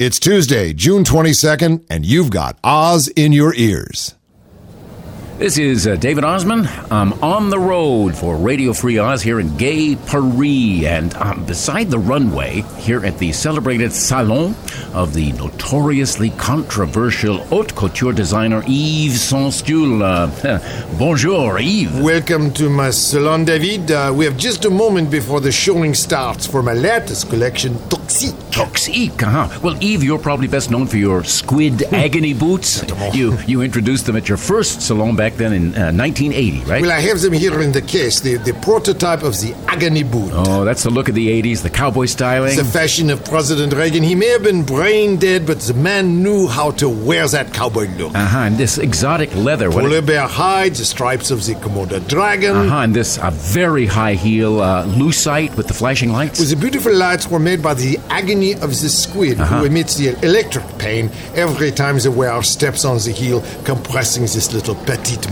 It's Tuesday, June 22nd, and you've got Oz in your ears. This is uh, David Ossman. I'm on the road for Radio Free Oz here in Gay Paris, and I'm beside the runway here at the celebrated Salon of the notoriously controversial haute couture designer Yves Saint Stool. Uh, bonjour, Yves. Welcome to my salon, David. Uh, we have just a moment before the showing starts for my latest collection, Toxique. Toxique, uh-huh. Well, Yves, you're probably best known for your squid agony boots. You you introduced them at your first salon back then in uh, 1980, right? Well, I have them here in the case, the, the prototype of the agony boot. Oh, that's the look of the 80s, the cowboy styling. It's the fashion of President Reagan. He may have been brain dead, but the man knew how to wear that cowboy look. Uh-huh, and this exotic leather. what- Polar bear hide, the stripes of the Komodo dragon. Uh-huh, and this uh, very high heel uh, lucite with the flashing lights. Well, the beautiful lights were made by the agony of the squid, who emits the electric pain every time the wearer steps on the heel, compressing this little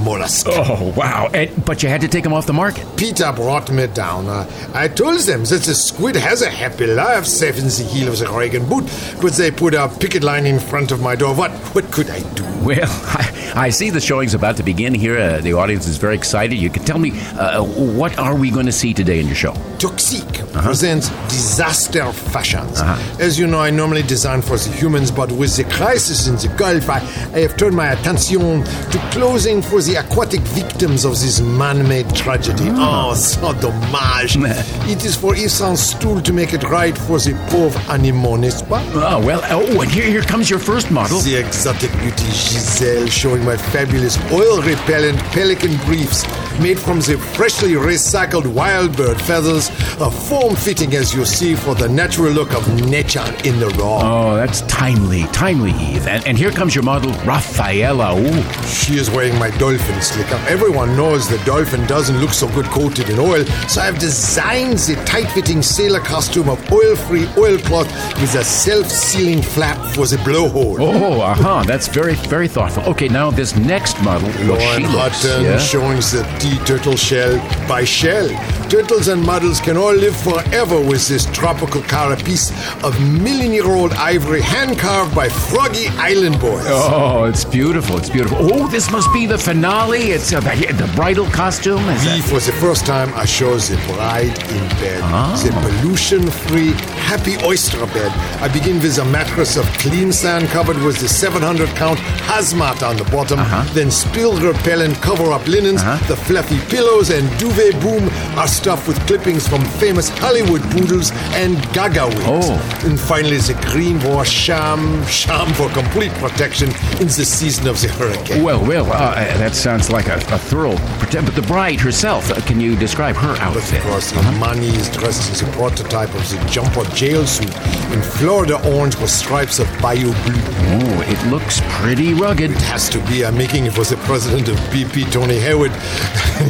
mollusk. Oh, wow. And, but you had to take them off the market. PETA brought me down. Uh, I told them that the squid has a happy life, safe in the heel of the Reagan boot, but they put a picket line in front of my door. What what could I do? Well, I, I see the showing's about to begin here. Uh, the audience is very excited. You can tell me, uh, what are we going to see today in your show? Toxique uh-huh. presents disaster fashions. Uh-huh. As you know, I normally design for the humans, but with the crisis in the Gulf, I, I have turned my attention to clothing for the aquatic victims of this man-made tragedy. Ah. Oh, so dommage. it is for Yves Saint Stool to make it right for the pauvre animaux, n'est-ce pas? Oh, well, oh, and here, here comes your first model. The exotic beauty Giselle showing my fabulous oil repellent pelican briefs made from the freshly recycled wild bird feathers, a form fitting as you see for the natural look of nature in the raw. Oh, that's timely, timely, Yves. And, and here comes your model, Rafaela. Ooh. She is wearing my dolphin slicker. Everyone knows the dolphin doesn't look so good coated in oil, so I've designed the tight fitting sailor costume of oil free oilcloth with a self sealing flap for the blowhole. Oh, uh-huh. That's very, very thoughtful. Okay, now this next model, Lauren Hutton yeah? showing the tea turtle shell by shell. Turtles and models can all live forever with this tropical carapace of million year old ivory hand carved by froggy island boys. Oh, it's beautiful. It's beautiful. Oh, this must be the finale. It's uh, the, the bridal costume. Is We, that- for the first time, I show the bride in bed. The ah. pollution free, happy oyster bed. I begin with a mattress of clean sand covered with the 700 count hazmat on the bottom, uh-huh. then spill repellent cover up linens. Uh-huh. The fluffy pillows and duvet boom are stuffed with clippings from famous Hollywood poodles and gaga wigs. Oh. And finally, the green wash sham, sham for complete protection in the season of the hurricane. Well, well, uh, that sounds like a, a thorough. But the bride herself, uh, can you describe her Of outfit? course, Imani is dressed as a prototype of the jumper jail suit in Florida orange with stripes of bayou blue. Oh, it looks pretty rugged. It has to be. I'm making it for the president of BP, Tony Hayward.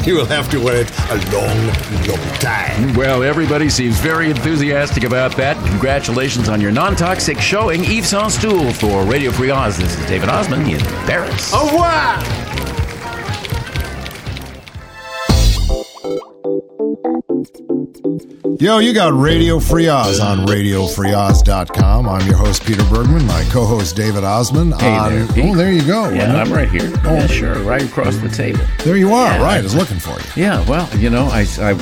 he will have to wear it a long, long time. Well, everybody seems very enthusiastic about that. Congratulations on your non-toxic showing, Yves Saint Stool for Radio Free Oz. This is David Ossman in Paris. Au revoir! Yo, you got Radio Free Oz on RadioFreeOz.com. I'm your host, Peter Bergman, my co host, David Ossman. Hey on, there, oh, Pete. oh, there you go. Yeah, I'm right here. Oh. Yeah, sure, right across the table. There you are. Yeah. right. I was looking for you. Yeah, well, you know, I, I,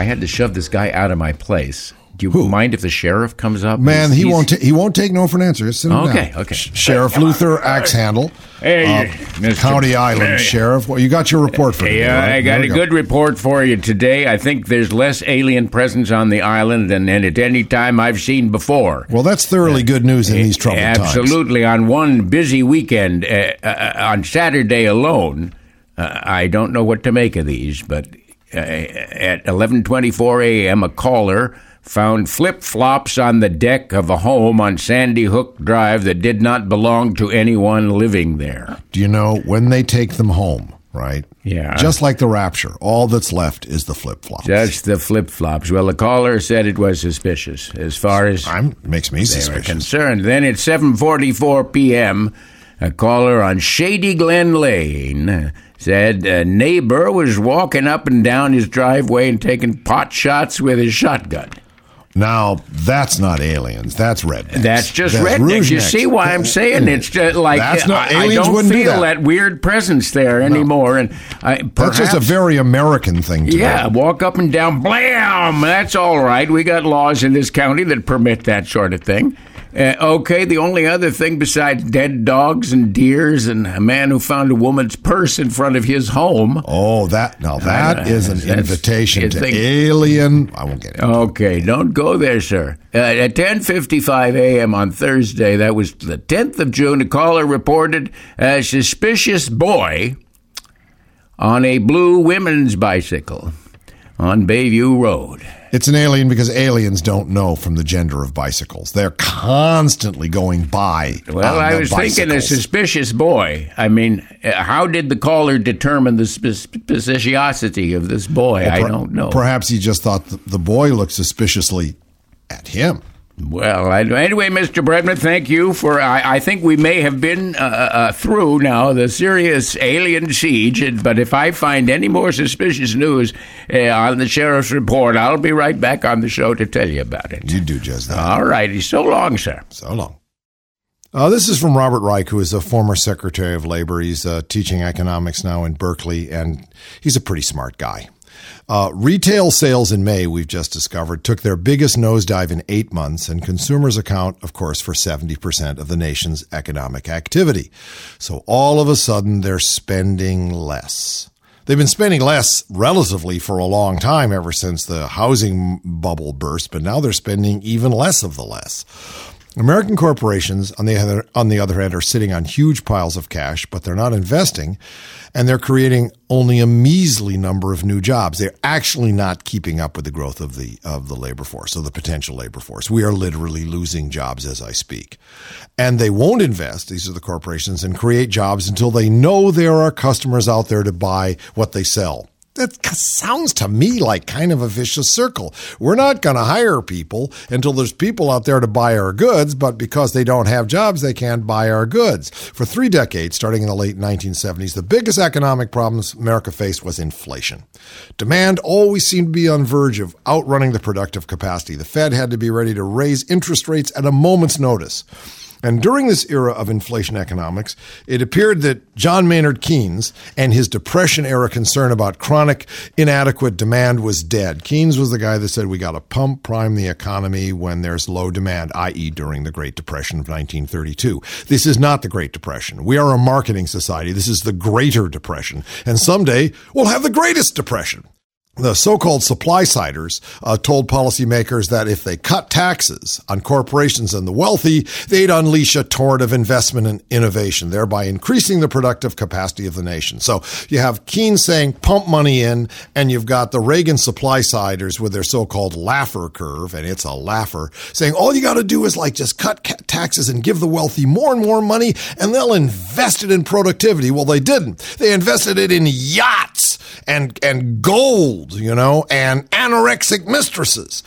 I had to shove this guy out of my place. Do you mind if the sheriff comes up? Man, he won't. Ta- he won't take no for an answer. Just sit him Okay, down. okay. Sh- Sheriff Luther Axe Handle, Hey, uh, Mr. County Island Hey. Sheriff. Well, you got your report for today. Yeah, right? I got There a go. good report for you today. I think there's less alien presence on the island than at any time I've seen before. Well, that's thoroughly good news in these troubled times. Absolutely. On one busy weekend, uh, uh, on Saturday alone, uh, I don't know what to make of these, but uh, Uh, at 11:24 a.m., a caller found flip-flops on the deck of a home on Sandy Hook Drive that did not belong to anyone living there. Do you know when they take them home? Right. Yeah. Just like the rapture, all that's left is the flip flops. Just the flip-flops. Well, the caller said it was suspicious as far as I'm makes me suspicious. concerned. Then at 7:44 p.m., a caller on Shady Glen Lane said a neighbor was walking up and down his driveway and taking pot shots with his shotgun. Now that's not aliens. That's rednecks. That's just rednecks. You see why I'm saying it's just like That's not- I, I don't wouldn't do feel that. weird presence there anymore. And I, perhaps, That's just a very American thing to Yeah, do. walk up and down, blam. That's all right. We got laws in this county that permit that sort of thing. Uh, okay, the only other thing besides dead dogs and deers and a man who found a woman's purse in front of his home. Oh, that now that is an invitation to think- alien. I won't get it. Okay, don't go there, sir. Uh, at 10:55 a.m. on Thursday, that was the 10th of June, a caller reported a suspicious boy on a blue women's bicycle on Bayview Road. It's an alien because aliens don't know from the gender of bicycles. They're constantly going by. Well, on I was thinking a suspicious boy. I mean, how did the caller determine the speciosity of this boy? I Per- don't know. Perhaps he just thought the boy looked suspiciously at him. Well, I, anyway, Mr. Bregman, thank you for. I, I think we may have been uh, uh, through now the serious alien siege, and- but if I find any more suspicious news uh, on the sheriff's report, I'll be right back on the show to tell you about it. You do just that. All righty. So long, sir. So long. Uh, this is from Robert Reich, who is a former Secretary of Labor. He's uh, teaching economics now in Berkeley, and he's a pretty smart guy. Uh, retail sales in May, we've just discovered, took their biggest nosedive in eight months, and consumers account, of course, for 70% of the nation's economic activity. So all of a sudden, they're spending less. They've been spending less relatively for a long time, ever since the housing bubble burst, but now they're spending even less of the less. American corporations, on the other, on the other hand, are sitting on huge piles of cash, but they're not investing, and they're creating only a measly number of new jobs. They're actually not keeping up with the growth of the of the labor force, of the potential labor force. We are literally losing jobs as I speak, and they won't invest. These are the corporations and create jobs until they know there are customers out there to buy what they sell. That sounds to me like kind of a vicious circle. We're not going to hire people until there's people out there to buy our goods, but because they don't have jobs, they can't buy our goods. For three decades, starting in the late 1970s, the biggest economic problems America faced was inflation. Demand always seemed to be on verge of outrunning the productive capacity. The Fed had to be ready to raise interest rates at a moment's notice. And during this era of inflation economics, it appeared that John Maynard Keynes and his Depression era concern about chronic inadequate demand was dead. Keynes was the guy that said we got to pump prime the economy when there's low demand, i.e., during the Great Depression of 1932. This is not the Great Depression. We are a marketing society. This is the Greater Depression. And someday we'll have the Greatest Depression the so-called supply siders uh, told policymakers that if they cut taxes on corporations and the wealthy, they'd unleash a torrent of investment and innovation, thereby increasing the productive capacity of the nation. So you have Keynes saying pump money in, and you've got the Reagan supply siders with their so-called Laffer curve, and it's a Laffer, saying all you got to do is like just cut ca- taxes and give the wealthy more and more money, and they'll invest it in productivity. Well, they didn't. They invested it in yachts and and gold, you know, and anorexic mistresses.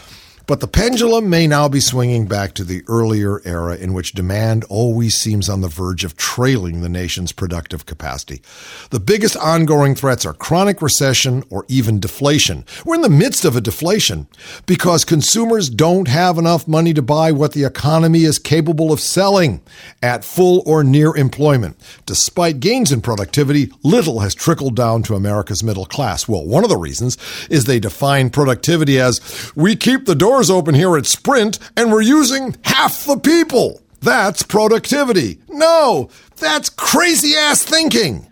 But the pendulum may now be swinging back to the earlier era in which demand always seems on the verge of trailing the nation's productive capacity. The biggest ongoing threats are chronic recession or even deflation. We're in the midst of a deflation because consumers don't have enough money to buy what the economy is capable of selling at full or near employment. Despite gains in productivity, little has trickled down to America's middle class. Well, one of the reasons is they define productivity as we keep the doors open here at Sprint and we're using half the people. That's productivity. No, that's crazy ass thinking.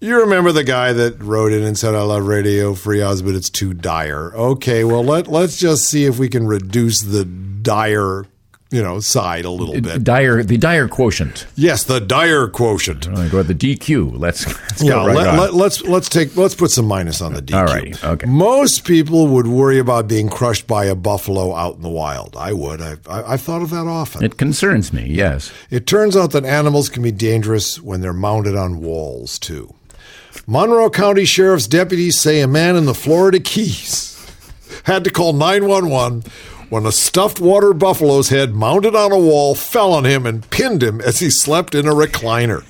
You remember the guy that wrote in and said, I love Radio Free Oz, but it's too dire. Okay, well, let, let's just see if we can reduce the dire, you know, side a little bit. Dire, the dire quotient, Yes, the dire quotient. Oh, right, or the DQ. Let's, let's Yeah, go right let, on. let, let's let's take let's put some minus on the DQ. All right, okay. Most people would worry about being crushed by a buffalo out in the wild. I would. I, I, I've thought of that often. it concerns me. Yes. It turns out that animals can be dangerous when they're mounted on walls, too. Monroe County Sheriff's deputies say a man in the Florida Keys had to call 911 when a stuffed water buffalo's head mounted on a wall fell on him and pinned him as he slept in a recliner.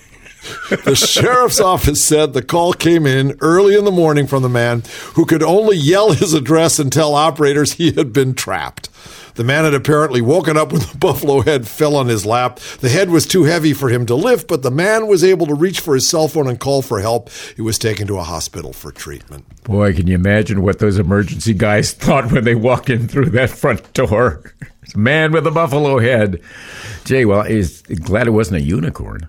The sheriff's office said the call came in early in the morning from the man who could only yell his address and tell operators he had been trapped. The man had apparently woken up when the buffalo head fell on his lap. The head was too heavy for him to lift, but the man was able to reach for his cell phone and call for help. He was taken to a hospital for treatment. Boy, can you imagine what those emergency guys thought when they walked in through that front door? man with a buffalo head. Jay, well, is glad it wasn't a unicorn.